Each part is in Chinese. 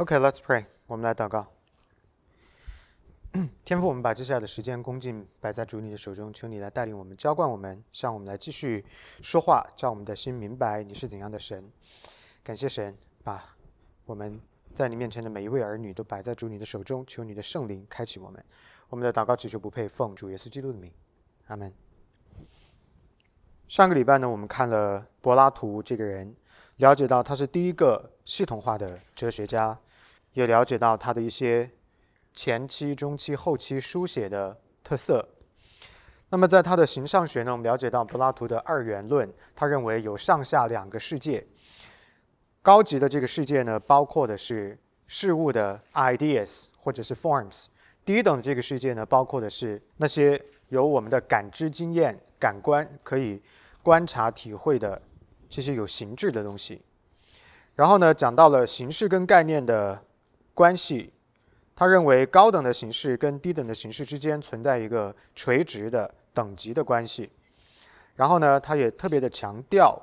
OK，let's pray. 我们来祷告。天父，我们把接下来的时间恭敬摆在主你的手中，求你来带领我们，浇灌我们，让我们来继续说话，叫我们的心明白你是怎样的神。感谢神，把我们在你面前的每一位儿女都摆在主你的手中，求你的圣灵开启我们。我们的祷告祈求不配，奉主耶稣基督的名，阿门。上个礼拜呢，我们看了柏拉图这个人，了解到他是第一个系统化的哲学家，也了解到他的一些。前期、中期、后期书写的特色。那么，在他的形上学呢，我们了解到柏拉图的二元论，他认为有上下两个世界。高级的这个世界呢，包括的是事物的 ideas 或者是 forms；低等的这个世界呢，包括的是那些由我们的感知经验、感官可以观察、体会的这些有形质的东西。然后呢，讲到了形式跟概念的关系。他认为高等的形式跟低等的形式之间存在一个垂直的等级的关系，然后呢，他也特别的强调，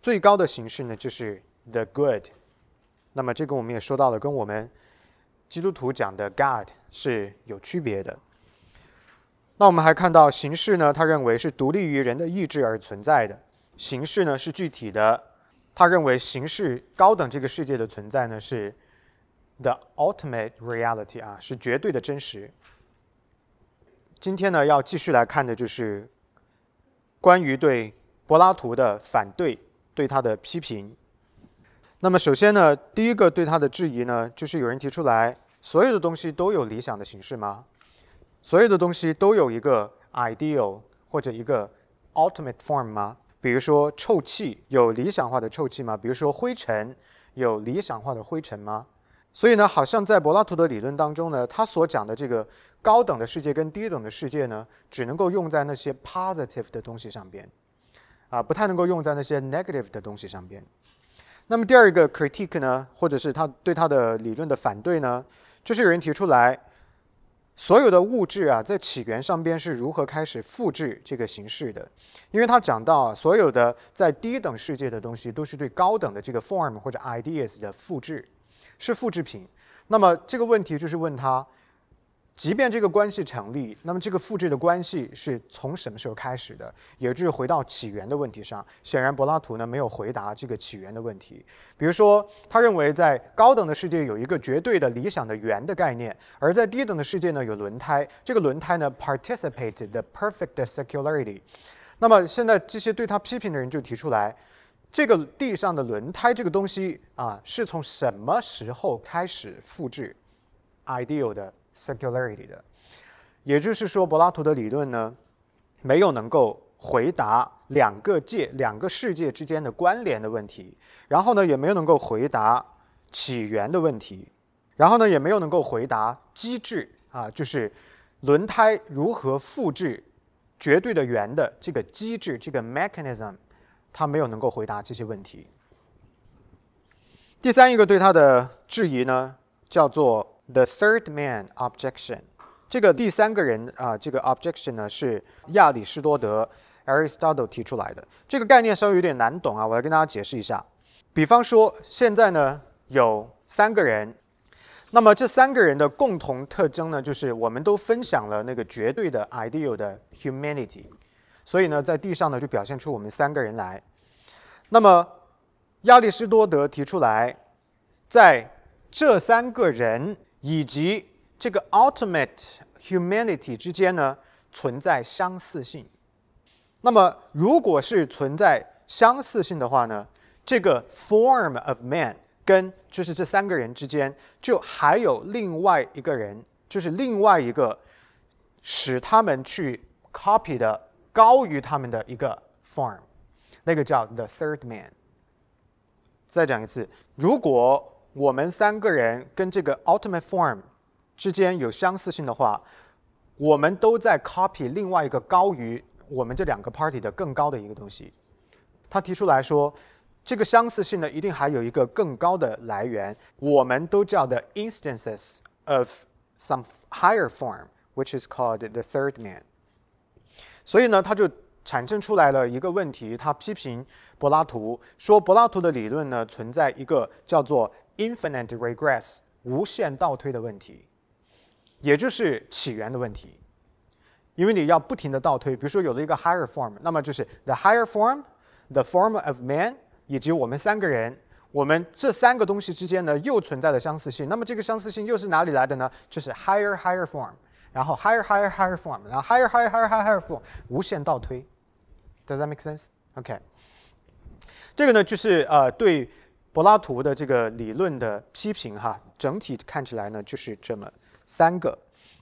最高的形式呢就是 the good。那么这个我们也说到了，跟我们基督徒讲的 God 是有区别的。那我们还看到形式呢，他认为是独立于人的意志而存在的，形式呢是具体的。他认为形式高等这个世界的存在呢是。The ultimate reality 啊，是绝对的真实。今天呢，要继续来看的就是关于对柏拉图的反对，对他的批评。那么，首先呢，第一个对他的质疑呢，就是有人提出来：所有的东西都有理想的形式吗？所有的东西都有一个 ideal 或者一个 ultimate form 吗？比如说，臭气有理想化的臭气吗？比如说，灰尘有理想化的灰尘吗？所以呢，好像在柏拉图的理论当中呢，他所讲的这个高等的世界跟低等的世界呢，只能够用在那些 positive 的东西上边，啊，不太能够用在那些 negative 的东西上边。那么第二个 critique 呢，或者是他对他的理论的反对呢，就是有人提出来，所有的物质啊，在起源上边是如何开始复制这个形式的？因为他讲到啊，所有的在低等世界的东西都是对高等的这个 form 或者 ideas 的复制。是复制品，那么这个问题就是问他，即便这个关系成立，那么这个复制的关系是从什么时候开始的？也就是回到起源的问题上。显然，柏拉图呢没有回答这个起源的问题。比如说，他认为在高等的世界有一个绝对的理想的圆的概念，而在低等的世界呢有轮胎。这个轮胎呢 participated the perfect circularity。那么现在这些对他批评的人就提出来。这个地上的轮胎这个东西啊，是从什么时候开始复制 ideal 的 circularity 的？也就是说，柏拉图的理论呢，没有能够回答两个界、两个世界之间的关联的问题，然后呢，也没有能够回答起源的问题，然后呢，也没有能够回答机制啊，就是轮胎如何复制绝对的圆的这个机制，这个 mechanism。他没有能够回答这些问题。第三一个对他的质疑呢，叫做 the third man objection。这个第三个人啊，这个 objection 呢是亚里士多德 Aristotle 提出来的。这个概念稍微有点难懂啊，我来跟大家解释一下。比方说，现在呢有三个人，那么这三个人的共同特征呢，就是我们都分享了那个绝对的 ideal 的 humanity。所以呢，在地上呢就表现出我们三个人来。那么，亚里士多德提出来，在这三个人以及这个 ultimate humanity 之间呢存在相似性。那么，如果是存在相似性的话呢，这个 form of man 跟就是这三个人之间就还有另外一个人，就是另外一个使他们去 copy 的。高于他们的一个 form，那个叫 the third man。再讲一次，如果我们三个人跟这个 ultimate form 之间有相似性的话，我们都在 copy 另外一个高于我们这两个 party 的更高的一个东西。他提出来说，这个相似性呢，一定还有一个更高的来源，我们都叫的 instances of some higher form，which is called the third man。 所以呢，他就产生出来了一个问题，他批评柏拉图说，柏拉图的理论呢存在一个叫做 infinite regress 无限倒推的问题，也就是起源的问题。因为你要不停的倒推，比如说有了一个 higher form，那么就是 the higher form，the form of man，以及我们三个人，我们这三个东西之间呢又存在的相似性。那么这个相似性又是哪里来的呢？就是 higher higher form，然后 higher higher higher form，然后 higher higher higher higher form，无限倒推。Does that make sense? OK，这个呢就是呃对柏拉图的这个理论的批评哈，整体看起来呢就是这么三个。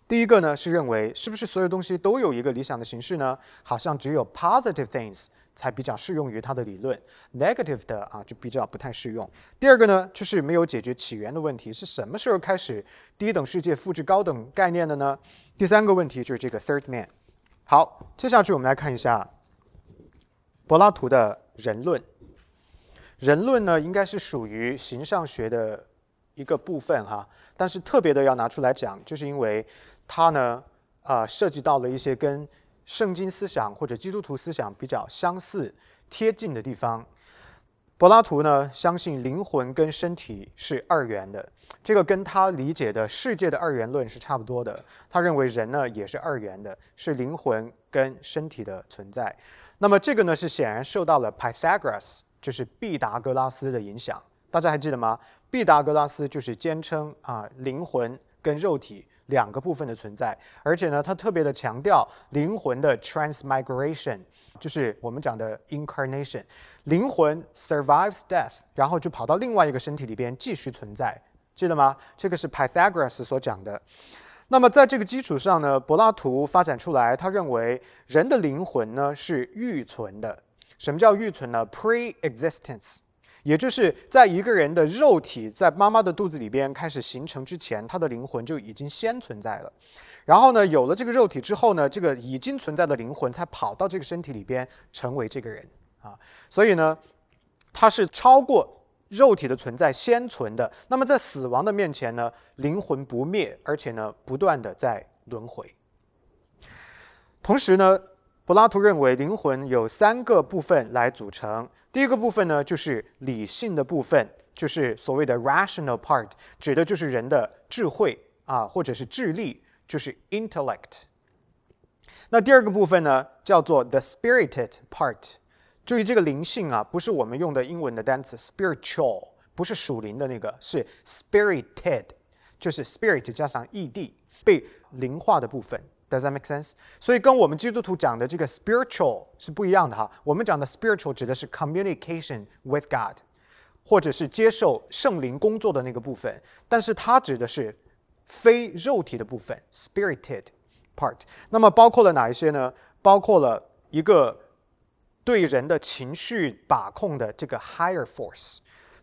第一个呢是认为是不是所有东西都有一个理想的形式呢？好像只有 positive things 才比较适用于他的理论，negative 的啊就比较不太适用。第二个呢就是没有解决起源的问题，是什么时候开始低等世界复制高等概念的呢？第三个问题就是这个 third man。好，接下去我们来看一下柏拉图的人论。人论呢应该是属于形上学的一个部分哈，但是特别的要拿出来讲，就是因为。它呢，啊，涉及到了一些跟圣经思想或者基督徒思想比较相似、贴近的地方。柏拉图呢，相信灵魂跟身体是二元的，这个跟他理解的世界的二元论是差不多的。他认为人呢也是二元的，是灵魂跟身体的存在。那么这个呢，是显然受到了 Pythagoras，就是毕达哥拉斯的影响。大家还记得吗？毕达哥拉斯就是坚称啊，灵魂跟肉体。两个部分的存在，而且呢，他特别的强调灵魂的 transmigration，就是我们讲的 incarnation，灵魂 survives death，然后就跑到另外一个身体里边继续存在，记得吗？这个是 Pythagoras 所讲的。那么在这个基础上呢，柏拉图发展出来，他认为人的灵魂呢是预存的。什么叫预存呢？pre-existence。也就是在一个人的肉体在妈妈的肚子里边开始形成之前，他的灵魂就已经先存在了。然后呢，有了这个肉体之后呢，这个已经存在的灵魂才跑到这个身体里边成为这个人啊。所以呢，它是超过肉体的存在先存的。那么在死亡的面前呢，灵魂不灭，而且呢，不断的在轮回。同时呢。柏拉图认为，灵魂有三个部分来组成。第一个部分呢，就是理性的部分，就是所谓的 rational part，指的就是人的智慧啊，或者是智力，就是 intellect。那第二个部分呢，叫做 the spirited part。注意这个灵性啊，不是我们用的英文的单词 spiritual，不是属灵的那个，是 spirited，就是 spirit 加上 ed，被灵化的部分。Does that make sense？所以跟我们基督徒讲的这个 spiritual 是不一样的哈。我们讲的 spiritual 指的是 communication with God，或者是接受圣灵工作的那个部分，但是它指的是非肉体的部分 spirited part。那么包括了哪一些呢？包括了一个对人的情绪把控的这个 higher force，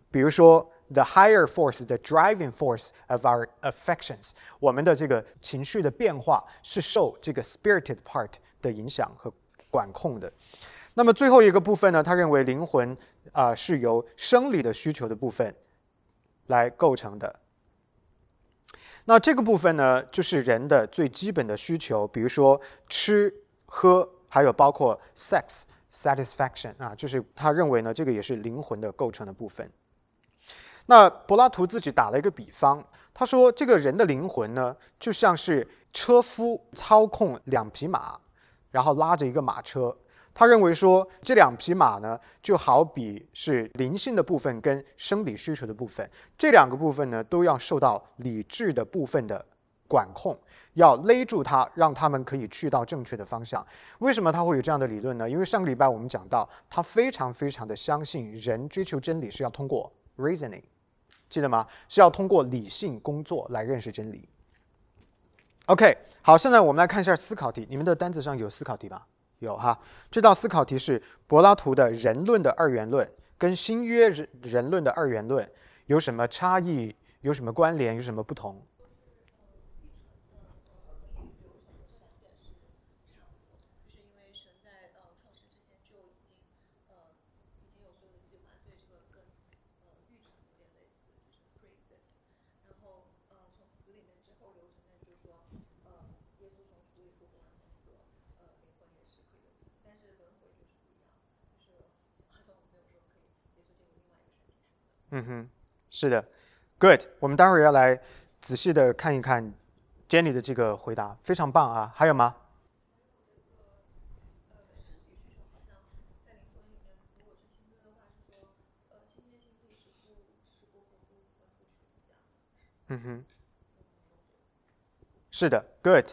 比如说。The higher force, the driving force of our affections，我们的这个情绪的变化是受这个 spirited part 的影响和管控的。那么最后一个部分呢，他认为灵魂啊是由生理的需求的部分来构成的。那这个部分呢，就是人的最基本的需求，比如说吃、喝，还有包括 sex satisfaction 啊，就是他认为呢，这个也是灵魂的构成的部分。那柏拉图自己打了一个比方，他说这个人的灵魂呢，就像是车夫操控两匹马，然后拉着一个马车。他认为说这两匹马呢，就好比是灵性的部分跟生理需求的部分，这两个部分呢，都要受到理智的部分的管控，要勒住它，让他们可以去到正确的方向。为什么他会有这样的理论呢？因为上个礼拜我们讲到，他非常非常的相信人追求真理是要通过 reasoning。记得吗？是要通过理性工作来认识真理。OK，好，现在我们来看一下思考题。你们的单子上有思考题吧？有哈。这道思考题是柏拉图的人论的二元论跟新约人人论的二元论有什么差异？有什么关联？有什么不同？嗯哼，是的，Good，我们待会儿要来仔细的看一看 Jenny 的这个回答，非常棒啊！还有吗？嗯哼，是的，Good。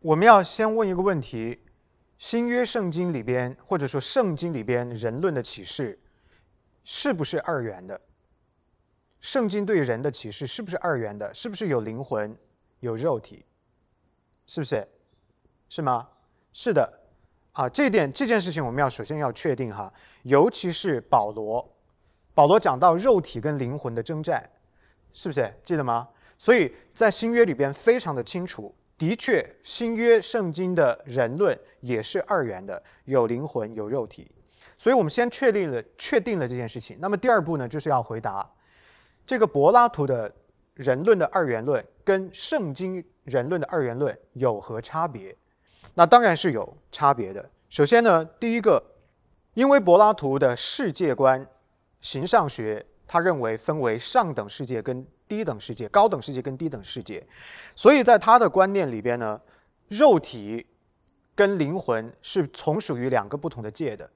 我们要先问一个问题：新约圣经里边，或者说圣经里边人论的启示，是不是二元的？圣经对人的启示是不是二元的？是不是有灵魂、有肉体？是不是？是吗？是的。啊，这点这件事情我们要首先要确定哈，尤其是保罗，保罗讲到肉体跟灵魂的征战。是不是记得吗？所以在新约里边非常的清楚，的确新约圣经的人论也是二元的，有灵魂有肉体。所以我们先确定了确定了这件事情。那么第二步呢，就是要回答这个柏拉图的人论的二元论跟圣经人论的二元论有何差别？那当然是有差别的。首先呢，第一个，因为柏拉图的世界观形上学。他认为分为上等世界跟低等世界，高等世界跟低等世界，所以在他的观念里边呢，肉体跟灵魂是从属于两个不同的界的，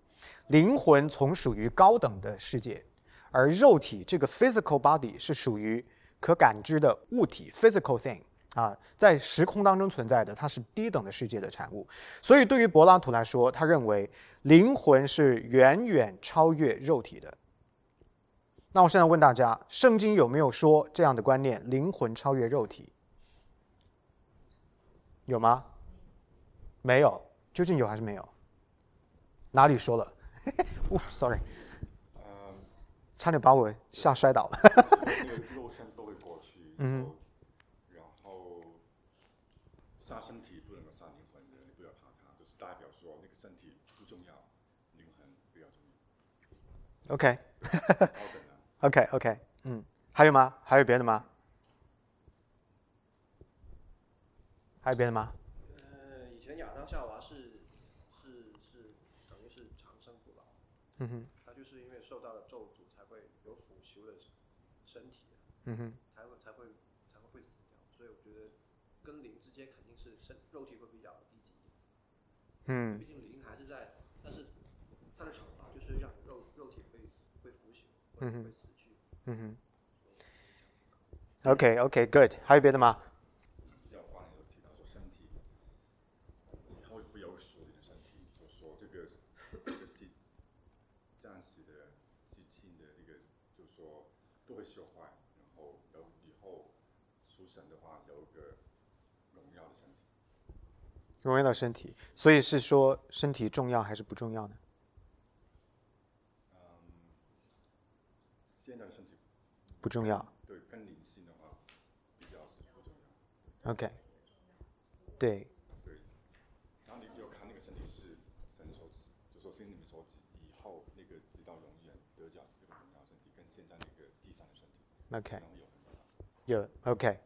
灵魂从属于高等的世界，而肉体这个 physical body 是属于可感知的物体 physical thing 啊，在时空当中存在的，它是低等的世界的产物。所以对于柏拉图来说，他认为灵魂是远远超越肉体的。那我现在问大家，圣经有没有说这样的观念？灵魂超越肉体，有吗？没有，究竟有还是没有？哪里说了？哦，sorry，差点把我吓摔倒了。肉身都会过去，嗯，然后杀身体不能够杀灵魂的，你不要怕它，就是代表说那个身体不重要，灵魂比较重要。OK，高等啊。OK OK，嗯，还有吗？还有别的吗？还有别的吗？呃，以前亚当夏娃是是是等于是长生不老，嗯哼，他就是因为受到了咒诅，才会有腐朽的身体，嗯哼，才会才会才会会死掉。所以我觉得跟灵之间肯定是身肉体会比较低级，嗯毕竟灵还是在，但是它的惩罚就是让肉肉体会会腐朽，会嗯会死去。嗯哼，OK OK，Good，还有别的吗？要换有提到说身体以后会有属灵的身体，就说这个这个机暂时的机器的那个，就说都会修坏，然后有以后出生的话有一个荣耀的身体。荣耀到身体，所以是说身体重要还是不重要呢？嗯，现在的身体不重要。对跟灵性的话比较是不重要。OK，对，对，然后你有看那个身体是神所指，就说跟你们所指以后那个直到永远得奖那个荣耀身体，跟现在那个地上的身体，OK。有 OK，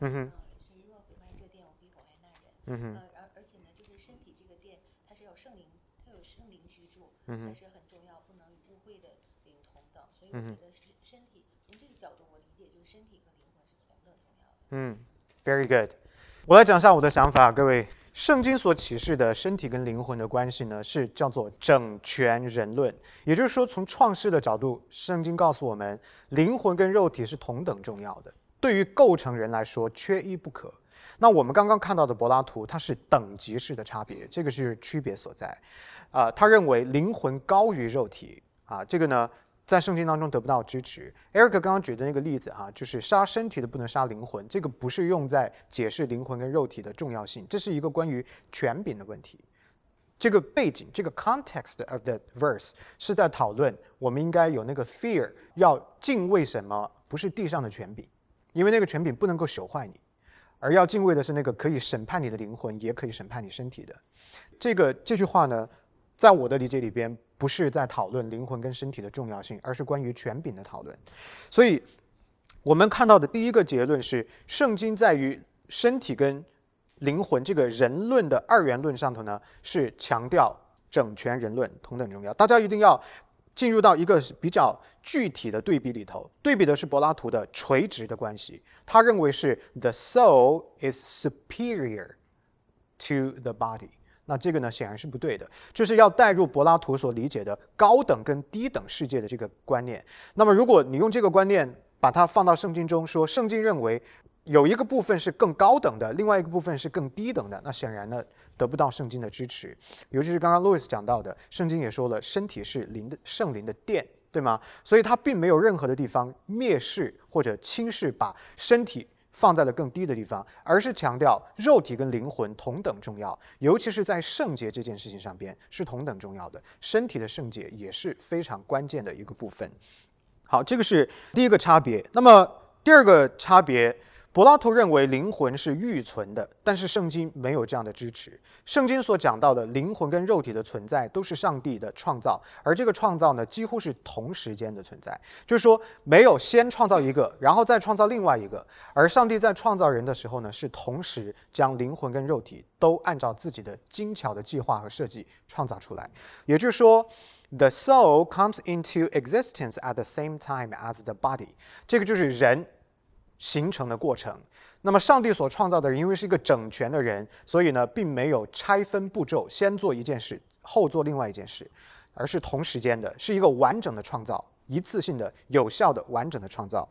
嗯哼，谁若毁坏这殿，我必毁坏那人。嗯哼，呃，而而且呢，就是身体这个殿，它是有圣灵，它有圣灵居住，嗯哼它是很重要，不能与污秽的灵同等。所以我觉得是身体，从这个角度，我理解就是身体和灵魂是同等重要的。嗯，Very good。我来讲一下我的想法，各位。圣经所启示的身体跟灵魂的关系呢，是叫做整全人论。也就是说，从创世的角度，圣经告诉我们，灵魂跟肉体是同等重要的。对于构成人来说，缺一不可。那我们刚刚看到的柏拉图，它是等级式的差别，这个是区别所在。啊、他认为灵魂高于肉体啊，这个呢，在圣经当中得不到支持。Eric 刚刚举的那个例子啊，就是杀身体的不能杀灵魂，这个不是用在解释灵魂跟肉体的重要性，这是一个关于权柄的问题。这个背景，这个 context of the verse 是在讨论我们应该有那个 fear，要敬畏什么？不是地上的权柄，因为那个权柄不能够朽坏你，而要敬畏的是那个可以审判你的灵魂，也可以审判你身体的。这个这句话呢，在我的理解里边，不是在讨论灵魂跟身体的重要性，而是关于权柄的讨论。所以，我们看到的第一个结论是，圣经在于身体跟灵魂这个人论的二元论上头呢，是强调整全人论同等重要。大家一定要进入到一个比较具体的对比里头，对比的是柏拉图的垂直的关系。他认为是 the soul is superior to the body。那这个呢，显然是不对的，就是要带入柏拉图所理解的高等跟低等世界的这个观念。那么，如果你用这个观念把它放到圣经中，说圣经认为有一个部分是更高等的，另外一个部分是更低等的，那显然呢，得不到圣经的支持。尤其是刚刚路易斯讲到的，圣经也说了，身体是灵的圣灵的殿，对吗？所以他并没有任何的地方蔑视或者轻视把身体。放在了更低的地方，而是强调肉体跟灵魂同等重要，尤其是在圣洁这件事情上边是同等重要的。身体的圣洁也是非常关键的一个部分。好，这个是第一个差别。那么第二个差别。柏拉图认为灵魂是预存的，但是圣经没有这样的支持。圣经所讲到的灵魂跟肉体的存在都是上帝的创造，而这个创造呢几乎是同时间的存在，就是说没有先创造一个，然后再创造另外一个。而上帝在创造人的时候呢，是同时将灵魂跟肉体都按照自己的精巧的计划和设计创造出来。也就是说，the soul comes into existence at the same time as the body。这个就是人。形成的过程。那么，上帝所创造的人，因为是一个整全的人，所以呢，并没有拆分步骤，先做一件事，后做另外一件事，而是同时间的，是一个完整的创造，一次性的、有效的、完整的创造。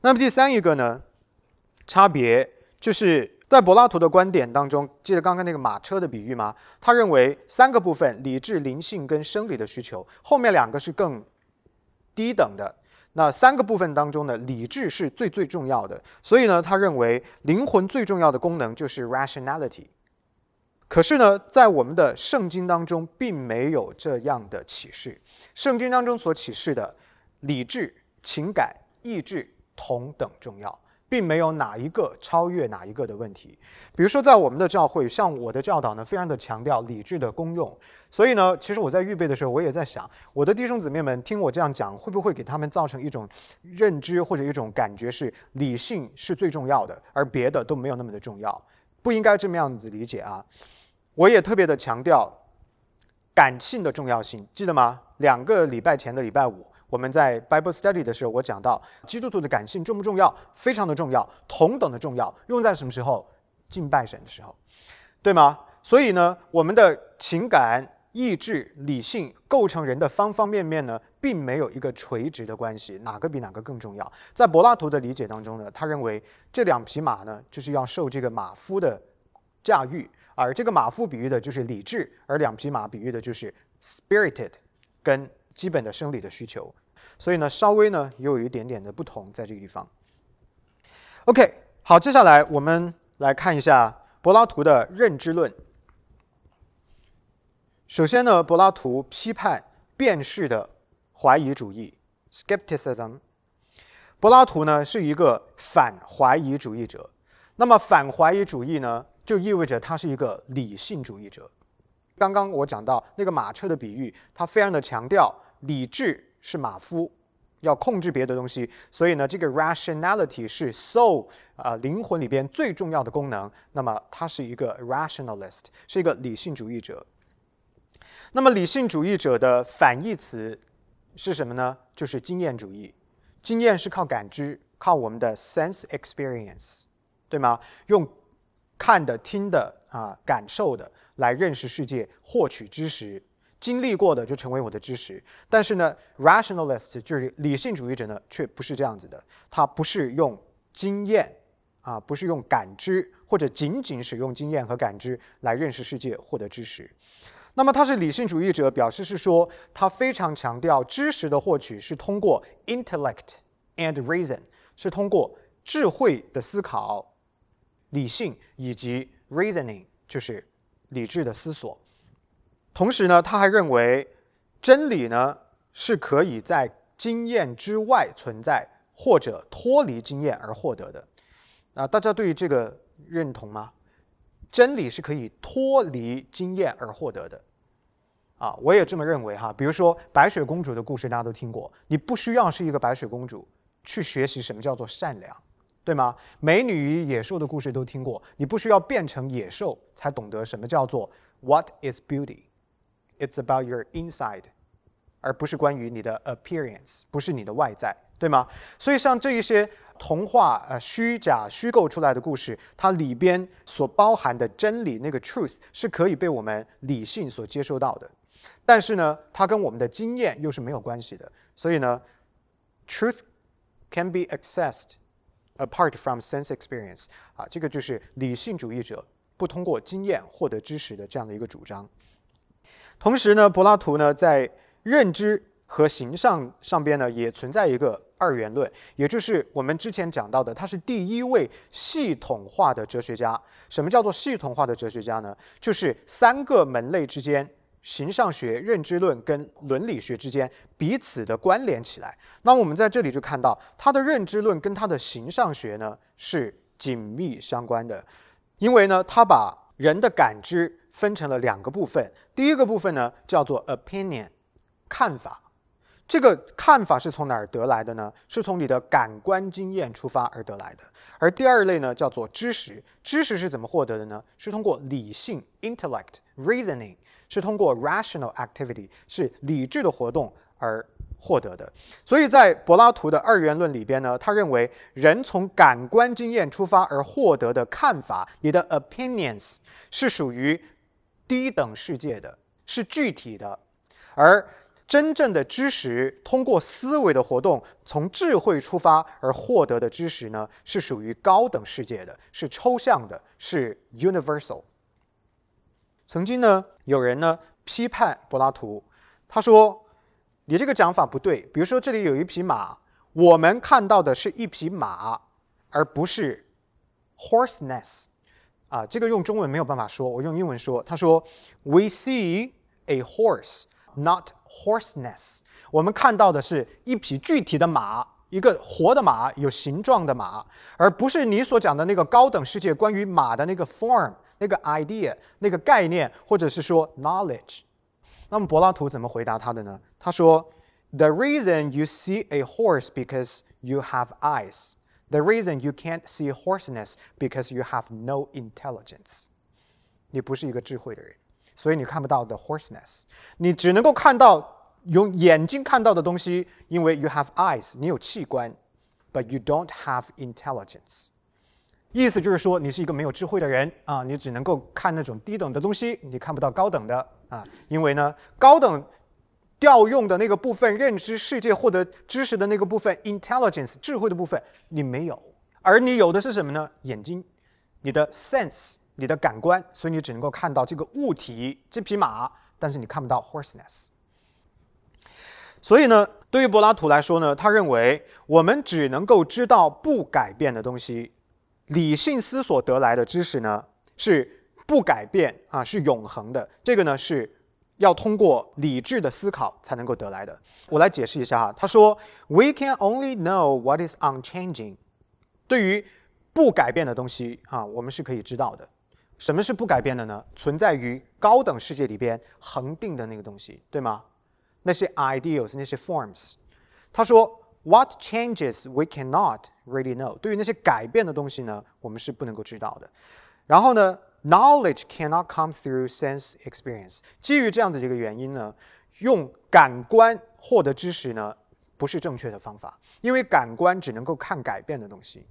那么，第三一个呢，差别就是在柏拉图的观点当中，记得刚刚那个马车的比喻吗？他认为三个部分：理智、灵性跟生理的需求，后面两个是更低等的。那三个部分当中呢，理智是最最重要的，所以呢，他认为灵魂最重要的功能就是 rationality。可是呢，在我们的圣经当中，并没有这样的启示。圣经当中所启示的理智、情感、意志同等重要。并没有哪一个超越哪一个的问题。比如说，在我们的教会，像我的教导呢，非常的强调理智的功用。所以呢，其实我在预备的时候，我也在想，我的弟兄姊妹们听我这样讲，会不会给他们造成一种认知或者一种感觉，是理性是最重要的，而别的都没有那么的重要？不应该这么样子理解啊！我也特别的强调感性的重要性，记得吗？两个礼拜前的礼拜五。我们在 Bible Study 的时候，我讲到基督徒的感性重不重要？非常的重要，同等的重要。用在什么时候？敬拜神的时候，对吗？所以呢，我们的情感、意志、理性构成人的方方面面呢，并没有一个垂直的关系，哪个比哪个更重要？在柏拉图的理解当中呢，他认为这两匹马呢，就是要受这个马夫的驾驭，而这个马夫比喻的就是理智，而两匹马比喻的就是 spirited 跟。基本的生理的需求，所以呢，稍微呢又有一点点的不同在这个地方。OK，好，接下来我们来看一下柏拉图的认知论。首先呢，柏拉图批判辨识的怀疑主义 （skepticism）。柏拉图呢是一个反怀疑主义者。那么反怀疑主义呢，就意味着他是一个理性主义者。刚刚我讲到那个马车的比喻，他非常的强调。理智是马夫，要控制别的东西，所以呢，这个 rationality 是 soul 啊灵魂里边最重要的功能。那么，他是一个 rationalist，是一个理性主义者。那么，理性主义者的反义词是什么呢？就是经验主义。经验是靠感知，靠我们的 sense experience，对吗？用看的、听的啊、感受的来认识世界，获取知识。经历过的就成为我的知识，但是呢，rationalist 就是理性主义者呢，却不是这样子的。他不是用经验啊，不是用感知，或者仅仅使用经验和感知来认识世界、获得知识。那么他是理性主义者，表示是说他非常强调知识的获取是通过 intellect and reason，是通过智慧的思考、理性以及 reasoning，就是理智的思索。同时呢，他还认为真理呢是可以在经验之外存在，或者脱离经验而获得的。啊，大家对于这个认同吗？真理是可以脱离经验而获得的。啊，我也这么认为哈。比如说白雪公主的故事，大家都听过，你不需要是一个白雪公主去学习什么叫做善良，对吗？美女与野兽的故事都听过，你不需要变成野兽才懂得什么叫做 What is beauty。It's about your inside，而不是关于你的 appearance，不是你的外在，对吗？所以像这一些童话、呃虚假、虚构出来的故事，它里边所包含的真理，那个 truth 是可以被我们理性所接受到的。但是呢，它跟我们的经验又是没有关系的。所以呢，truth can be accessed apart from sense experience。啊，这个就是理性主义者不通过经验获得知识的这样的一个主张。同时呢，柏拉图呢在认知和形象上边呢也存在一个二元论，也就是我们之前讲到的，他是第一位系统化的哲学家。什么叫做系统化的哲学家呢？就是三个门类之间，形象学、认知论跟伦理学之间彼此的关联起来。那我们在这里就看到，他的认知论跟他的形象学呢是紧密相关的，因为呢，他把人的感知分成了两个部分。第一个部分呢叫做 opinion，看法。这个看法是从哪儿得来的呢？是从你的感官经验出发而得来的。而第二类呢叫做知识。知识是怎么获得的呢？是通过理性 intellect reasoning，是通过 rational activity，是理智的活动而获得的。所以在柏拉图的二元论里边呢，他认为人从感官经验出发而获得的看法，你的 opinions 是属于低等世界的，是具体的，而真正的知识通过思维的活动，从智慧出发而获得的知识呢，是属于高等世界的，是抽象的，是 universal。曾经呢，有人呢批判柏拉图，他说。你这个讲法不对。比如说，这里有一匹马，我们看到的是一匹马，而不是 horseness。啊，这个用中文没有办法说，我用英文说。他说：“We see a horse, not horseness。”我们看到的是一匹具体的马，一个活的马，有形状的马，而不是你所讲的那个高等世界关于马的那个 form、那个 idea、那个概念，或者是说 knowledge。那么柏拉图怎么回答他的呢？他说：“The reason you see a horse because you have eyes. The reason you can't see horseness because you have no intelligence. 你不是一个智慧的人，所以你看不到 the horseness。你只能够看到用眼睛看到的东西，因为 you have eyes，你有器官，but you don't have intelligence。意思就是说，你是一个没有智慧的人啊，你只能够看那种低等的东西，你看不到高等的。”啊，因为呢，高等 调用的那个部分，认知世界、获得知识的那个部分，intelligence 智慧的部分，你没有，而你有的是什么呢？眼睛，你的 sense，你的感官，所以你只能够看到这个物体，这匹马，但是你看不到 horseness。所以呢，对于柏拉图来说呢，他认为我们只能够知道不改变的东西，理性思索得来的知识呢是。不改变啊，是永恒的。这个呢，是要通过理智的思考才能够得来的。我来解释一下哈。他说：“We can only know what is unchanging。”对于不改变的东西啊，我们是可以知道的。什么是不改变的呢？存在于高等世界里边恒定的那个东西，对吗？那些 ideals，那些 forms。他说：“What changes we cannot really know。”对于那些改变的东西呢，我们是不能够知道的。然后呢？Knowledge cannot come through sense experience。基于这样子一个原因呢，用感官获得知识呢，不是正确的方法，因为感官只能够看改变的东西。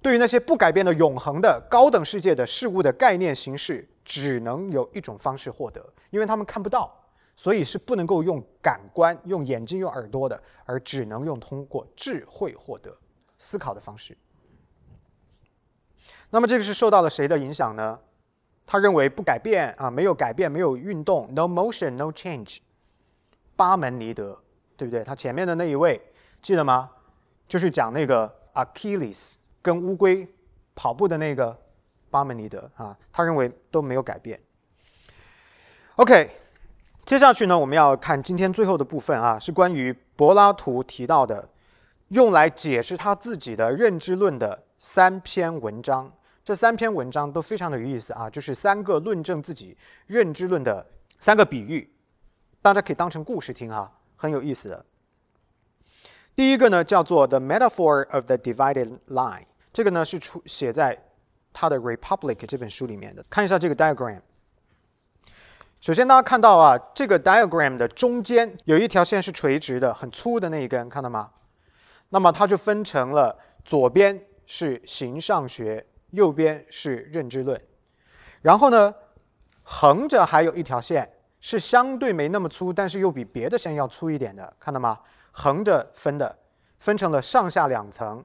对于那些不改变的永恒的高等世界的事物的概念形式，只能有一种方式获得，因为他们看不到，所以是不能够用感官、用眼睛、用耳朵的，而只能用通过智慧获得思考的方式。那么这个是受到了谁的影响呢？他认为不改变啊，没有改变，没有运动，no motion, no change。巴门尼德，对不对？他前面的那一位记得吗？就是讲那个 Achilles 跟乌龟跑步的那个巴门尼德啊，他认为都没有改变。OK，接下去呢，我们要看今天最后的部分啊，是关于柏拉图提到的，用来解释他自己的认知论的三篇文章。这三篇文章都非常的有意思啊，就是三个论证自己认知论的三个比喻，大家可以当成故事听哈，很有意思的。第一个呢叫做 The Metaphor of the Divided Line，这个呢是出写在他的《Republic》这本书里面的。看一下这个 diagram，首先，大家看到啊，这个 diagram 的中间有一条线是垂直的，很粗的那一根，看到吗？那么它就分成了左边是形上学，右边是认知论。然后呢，横着还有一条线是相对没那么粗，但是又比别的线要粗一点的，看到吗？横着分的，分成了上下两层。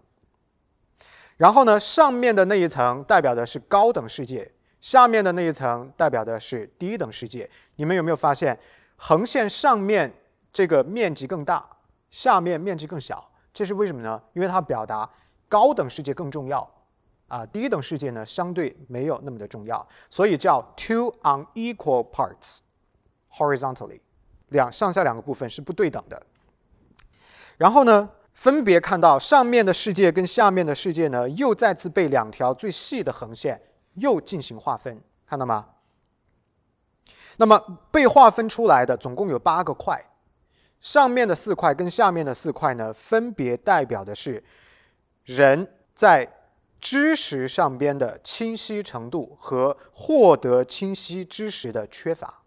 然后呢，上面的那一层代表的是高等世界。下面的那一层代表的是低等世界。你们有没有发现，横线上面这个面积更大，下面面积更小？这是为什么呢？因为它表达高等世界更重要，啊，第一等世界呢相对没有那么的重要，所以叫 two unequal parts horizontally，两上下两个部分是不对等的。然后呢，分别看到上面的世界跟下面的世界呢，又再次被两条最细的横线。又进行划分，看到吗？那么被划分出来的总共有八个块，上面的四块跟下面的四块呢，分别代表的是人在知识上边的清晰程度和获得清晰知识的缺乏。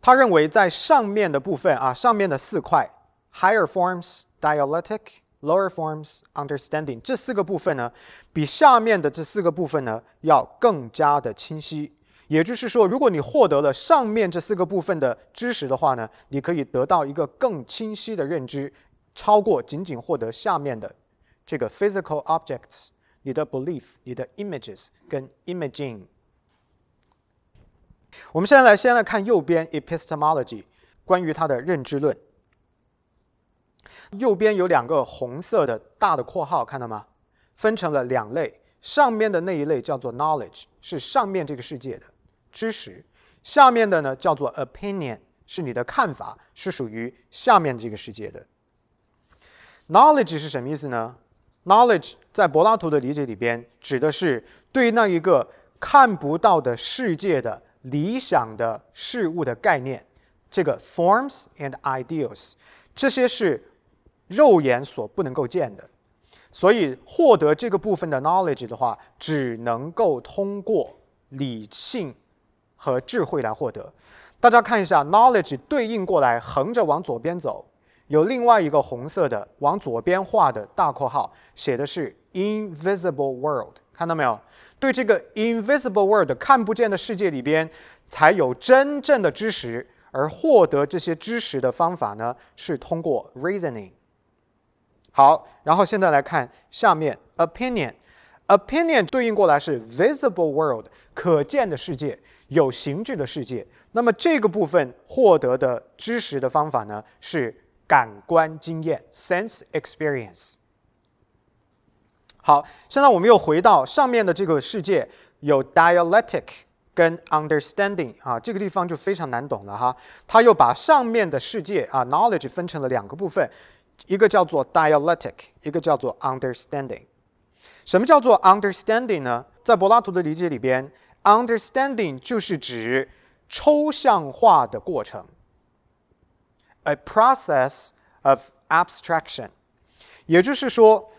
他认为在上面的部分啊，上面的四块 higher forms dialectic。Lower forms understanding 这四个部分呢，比下面的这四个部分呢要更加的清晰。也就是说，如果你获得了上面这四个部分的知识的话呢，你可以得到一个更清晰的认知，超过仅仅获得下面的这个 physical objects，你的 belief，你的 images 跟 imaging。我们现在来先来看右边 epistemology，关于它的认知论。右边有两个红色的大的括号，看到吗？分成了两类，上面的那一类叫做 knowledge，是上面这个世界的知识；下面的呢叫做 opinion，是你的看法，是属于下面这个世界的。knowledge 是什么意思呢？knowledge 在柏拉图的理解里边，指的是对那一个看不到的世界的理想的事物的概念，这个 forms and ideals，这些是。肉眼所不能够见的，所以获得这个部分的 knowledge 的话，只能够通过理性和智慧来获得。大家看一下，knowledge 对应过来，横着往左边走，有另外一个红色的往左边画的大括号，写的是 invisible world，看到没有？对这个 invisible world 看不见的世界里边，才有真正的知识，而获得这些知识的方法呢，是通过 reasoning。好，然后现在来看下面，opinion，opinion 对应过来是 visible world，可见的世界，有形质的世界。那么这个部分获得的知识的方法呢，是感官经验 （sense experience）。好，现在我们又回到上面的这个世界，有 dialectic 跟 understanding 啊，这个地方就非常难懂了哈。他又把上面的世界啊 knowledge 分成了两个部分。一个叫做 dialectic，一个叫做 understanding。什么叫做 understanding 呢？在柏拉图的理解里边，understanding 就是指抽象化的过程，a process of abstraction。也就是说，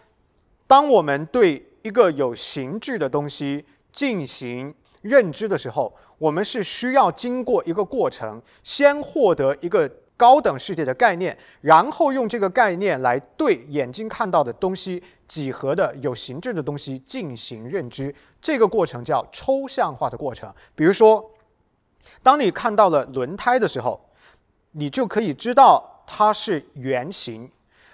当我们对一个有形质的东西进行认知的时候，我们是需要经过一个过程，先获得一个。高等世界的概念，然后用这个概念来对眼睛看到的东西、几何的有形质的东西进行认知，这个过程叫抽象化的过程。比如说，当你看到了轮胎的时候，你就可以知道它是圆形，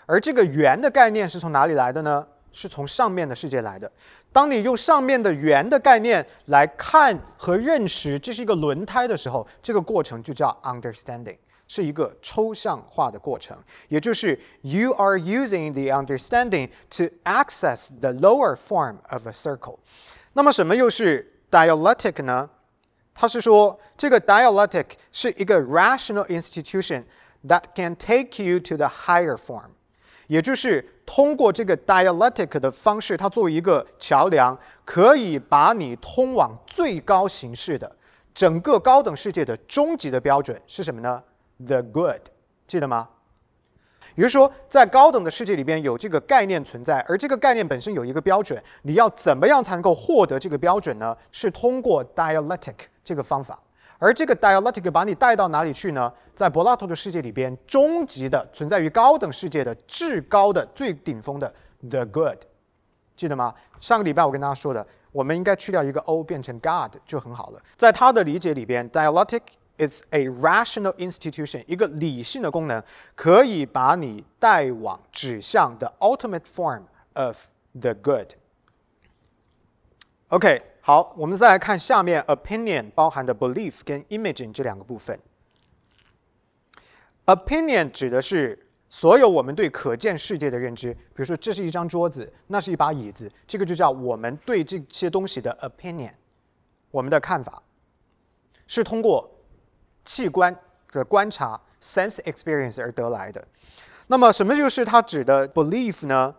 而这个圆的概念是从哪里来的呢？是从上面的世界来的。当你用上面的圆的概念来看和认识这是一个轮胎的时候，这个过程就叫 understanding。是一个抽象化的过程，也就是 you are using the understanding to access the lower form of a circle。那么什么又是 dialectic 呢？它是说这个 dialectic 是一个 rational institution that can take you to the higher form，也就是通过这个 dialectic 的方式，它作为一个桥梁，可以把你通往最高形式的整个高等世界的终极的标准是什么呢？The good，记得吗？也就是说，在高等的世界里边有这个概念存在，而这个概念本身有一个标准，你要怎么样才能够获得这个标准呢？是通过 dialectic 这个方法。而这个 dialectic 把你带到哪里去呢？在柏拉图的世界里边，终极的存在于高等世界的至高的最顶峰的 the good，记得吗？上个礼拜我跟大家说的，我们应该去掉一个 o 变成 God 就很好了。在他的理解里边，dialectic It's a rational institution，一个理性的功能，可以把你带往指向 the ultimate form of the good。OK，好，我们再来看下面 opinion 包含的 belief 跟 imaging 这两个部分。opinion 指的是所有我们对可见世界的认知，比如说这是一张桌子，那是一把椅子，这个就叫我们对这些东西的 opinion，我们的看法是通过器官的观察 sense experience 而得来的。那么什么就是它指的 belief 呢？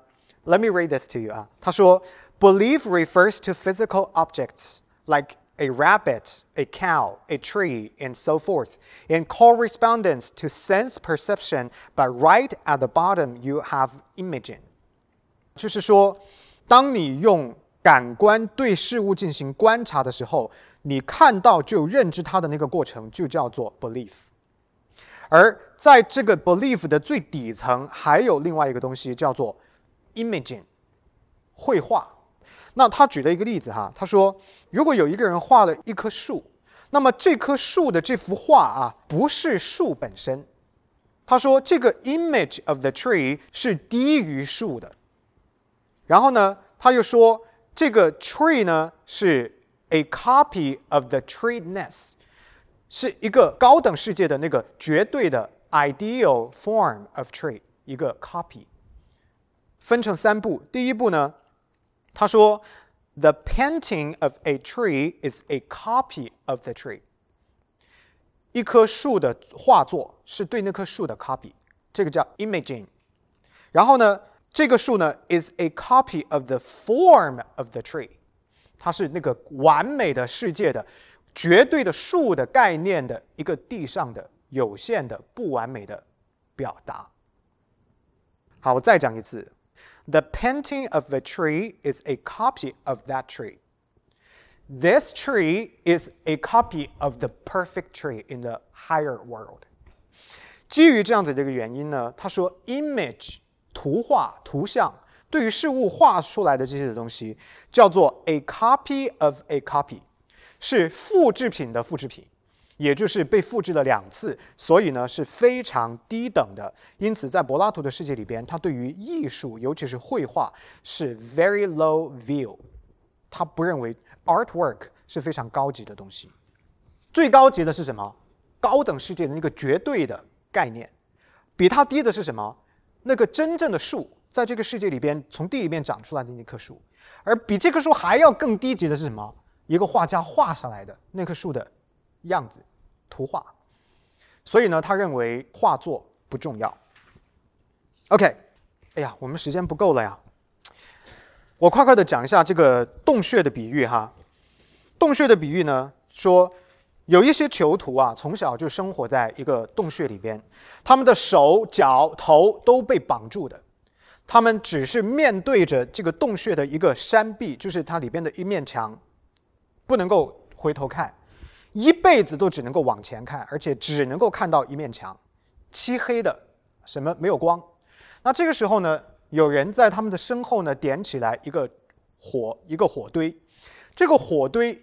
Let me read this to you 啊，他说 belief refers to physical objects like a rabbit, a cow, a tree, and so forth, in correspondence to sense perception, but right at the bottom you have imaging. 就是说，当你用感官对事物进行观察的时候， 你看到就认知它的那个过程，就叫做 belief。而在这个 belief 的最底层，还有另外一个东西叫做 imaging，绘画。那他举了一个例子哈，他说，如果有一个人画了一棵树，那么这棵树的这幅画啊，不是树本身。他说，这个 image of the tree 是低于树的。然后呢，他又说，这个 tree 呢是 a copy of the treeness，是一个高等世界的那个绝对的 ideal form of tree，一个 copy。分成三步，第一步呢。他说：“The painting of a tree is a copy of the tree。一棵树的画作是对那棵树的 copy，这个叫 imaging。然后呢，这个树呢 is a copy of the form of the tree， 它是那个完美的世界的绝对的树的概念的一个地上的有限的不完美的表达。好，我再讲一次。” The painting of the tree is a copy of that tree. This tree is a copy of the perfect tree in the higher world. 基于这样子的一个原因呢，他说，image 图画、图像 对于事物画出来的这些东西，叫做 a copy of a copy，是复制品的复制品。也就是被复制了两次，所以呢是非常低等的。因此，在柏拉图的世界里边，他对于艺术，尤其是绘画，是 very low view。他不认为 artwork 是非常高级的东西。最高级的是什么？高等世界的那个绝对的概念。比它低的是什么？那个真正的树，在这个世界里边从地里面长出来的那棵树。而比这棵树还要更低级的是什么？一个画家画下来的那棵树的样子。图画，所以呢，他认为画作不重要。OK，哎呀，我们时间不够了呀，我快快的讲一下这个洞穴的比喻哈。洞穴的比喻呢，说有一些囚徒啊，从小就生活在一个洞穴里边，他们的手脚头都被绑住的，他们只是面对着这个洞穴的一个山壁，就是它里边的一面墙，不能够回头看。一辈子都只能够往前看，而且只能够看到一面墙，漆黑的，什么没有光。那这个时候呢，有人在他们的身后呢点起来一个火，一个火堆，这个火堆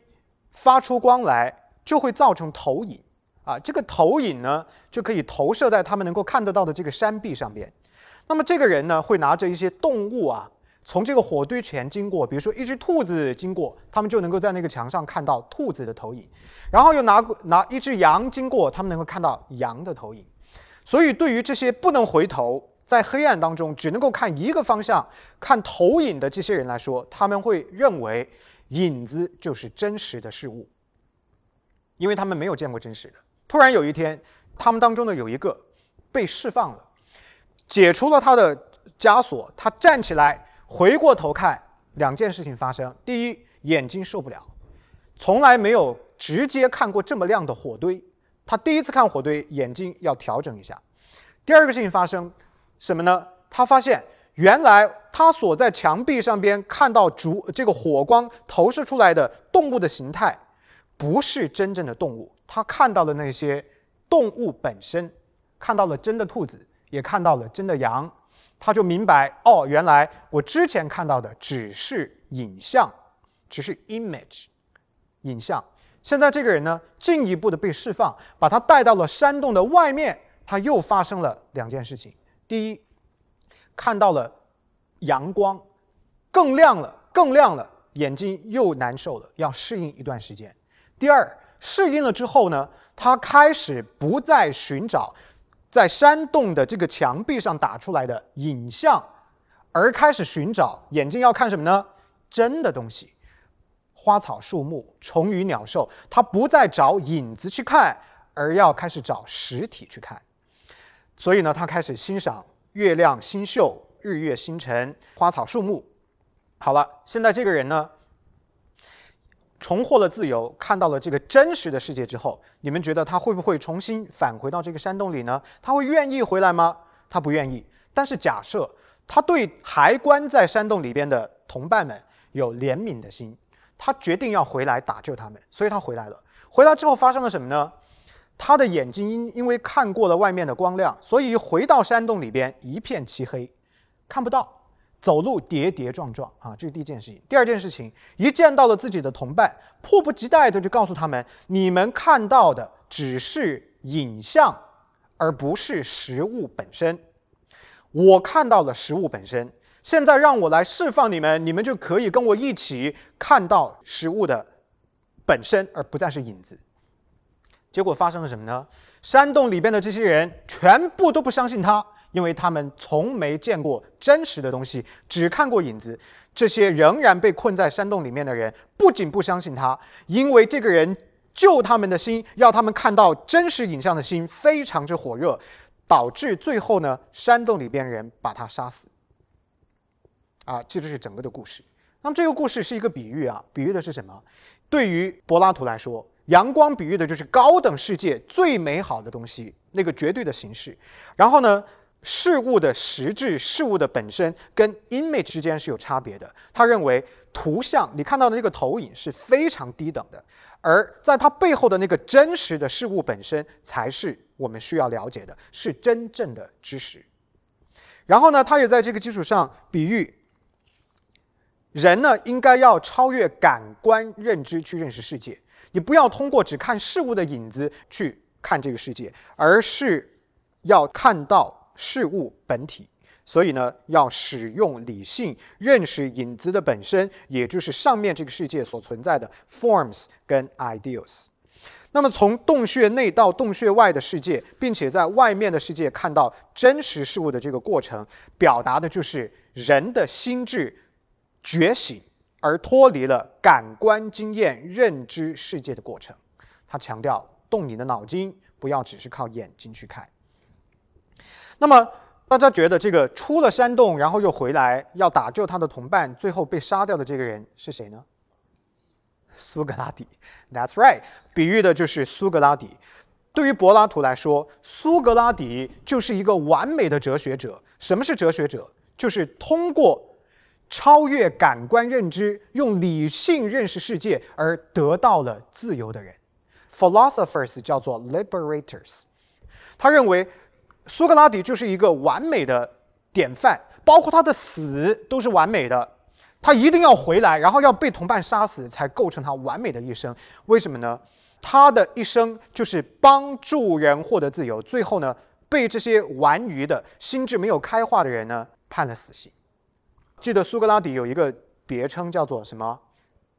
发出光来，就会造成投影啊。这个投影呢，就可以投射在他们能够看得到的这个山壁上边。那么这个人呢，会拿着一些动物啊。从这个火堆前经过，比如说一只兔子经过，他们就能够在那个墙上看到兔子的投影；然后又拿拿一只羊经过，他们能够看到羊的投影。所以，对于这些不能回头，在黑暗当中只能够看一个方向看投影的这些人来说，他们会认为影子就是真实的事物，因为他们没有见过真实的。突然有一天，他们当中的有一个被释放了，解除了他的枷锁，他站起来。回过头看，两件事情发生：第一，眼睛受不了，从来没有直接看过这么亮的火堆，他第一次看火堆，眼睛要调整一下。第二个事情发生什么呢？他发现原来他所在墙壁上边看到烛这个火光投射出来的动物的形态，不是真正的动物，他看到了那些动物本身，看到了真的兔子，也看到了真的羊，他就明白哦，原来我之前看到的只是影像，只是 image，影像。现在这个人呢，进一步的被释放，把他带到了山洞的外面，他又发生了两件事情：第一，看到了阳光，更亮了，更亮了。眼睛又难受了，要适应一段时间。第二，适应了之后呢，他开始不再寻找在山洞的这个墙壁上打出来的影像，而开始寻找眼睛要看什么呢？真的东西，花草树木、虫鱼鸟兽，他不再找影子去看，而要开始找实体去看。所以呢，他开始欣赏月亮星宿、日月星辰、花草树木。好了，现在这个人呢，重获了自由，看到了这个真实的世界之后，你们觉得他会不会重新返回到这个山洞里呢？他会愿意回来吗？他不愿意。但是假设他对还关在山洞里边的同伴们有怜悯的心，他决定要回来打救他们，所以他回来了。回来之后发生了什么呢？他的眼睛因因为看过了外面的光亮，所以回到山洞里边一片漆黑，看不到。走路跌跌撞撞啊，这是第一件事情。第二件事情，一见到了自己的同伴，迫不及待的就告诉他们：“你们看到的只是影像，而不是实物本身。我看到了实物本身，现在让我来释放你们，你们就可以跟我一起看到实物的本身，而不再是影子。”结果发生了什么呢？山洞里边的这些人全部都不相信他。因为他们从没见过真实的东西，只看过影子。这些仍然被困在山洞里面的人，不仅不相信他，因为这个人救他们的心，要他们看到真实影像的心非常之火热，导致最后呢，山洞里边人把他杀死。啊，这就是整个的故事。那么这个故事是一个比喻啊，比喻的是什么？对于柏拉图来说，阳光比喻的就是高等世界最美好的东西，那个绝对的形式。然后呢？事物的实质、事物的本身跟 image 之间是有差别的。他认为图像你看到的那个投影是非常低等的，而在它背后的那个真实的事物本身才是我们需要了解的，是真正的知识。然后呢，他也在这个基础上比喻人呢应该要超越感官认知去认识世界。你不要通过只看事物的影子去看这个世界，而是要看到。事物本体，所以呢，要使用理性认识影子的本身，也就是上面这个世界所存在的 forms 跟 ideals。那么从洞穴内到洞穴外的世界，并且在外面的世界看到真实事物的这个过程，表达的就是人的心智觉醒而脱离了感官经验认知世界的过程。他强调，动你的脑筋，不要只是靠眼睛去看。那么大家觉得这个出了山洞，然后又回来要打救他的同伴，最后被杀掉的这个人是谁呢？苏格拉底。That's right，比喻的就是苏格拉底。对于柏拉图来说，苏格拉底就是一个完美的哲学者。什么是哲学者？就是通过超越感官认知，用理性认识世界而得到了自由的人。Philosophers 叫做 liberators。他认为。苏格拉底就是一个完美的典范，包括他的死都是完美的。他一定要回来，然后要被同伴杀死，才构成他完美的一生。为什么呢？他的一生就是帮助人获得自由，最后呢，被这些顽愚的心智没有开化的人呢判了死刑。记得苏格拉底有一个别称叫做什么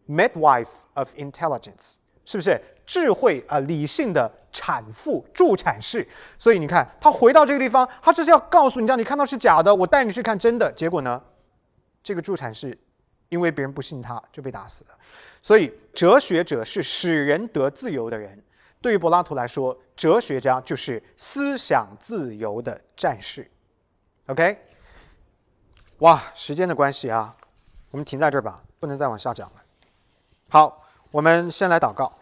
？Midwife of Intelligence。是不是智慧啊？理性的产妇、助产士。所以你看，他回到这个地方，他就是要告诉你，让你看到是假的，我带你去看真的。结果呢，这个助产士因为别人不信他，就被打死了。所以，哲学者是使人得自由的人。对于柏拉图来说，哲学家就是思想自由的战士。OK，哇，时间的关系啊，我们停在这儿吧，不能再往下讲了。好。我们先来祷告。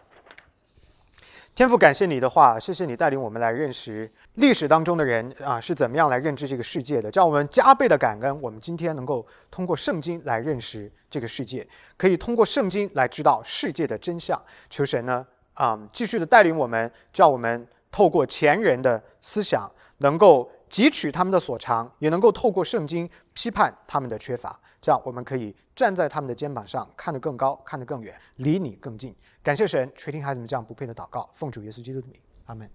天赋，感谢你的话，谢谢你带领我们来认识历史当中的人啊是怎么样来认知这个世界的，叫我们加倍的感恩。我们今天能够通过圣经来认识这个世界，可以通过圣经来知道世界的真相。求神呢啊、继续的带领我们，叫我们透过前人的思想，能够汲取他们的所长，也能够透过圣经批判他们的缺乏，这样我们可以站在他们的肩膀上，看得更高，看得更远，离你更近。感谢神垂听孩子们这样不配的祷告，奉主耶稣基督的名，阿门。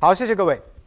好，谢谢各位。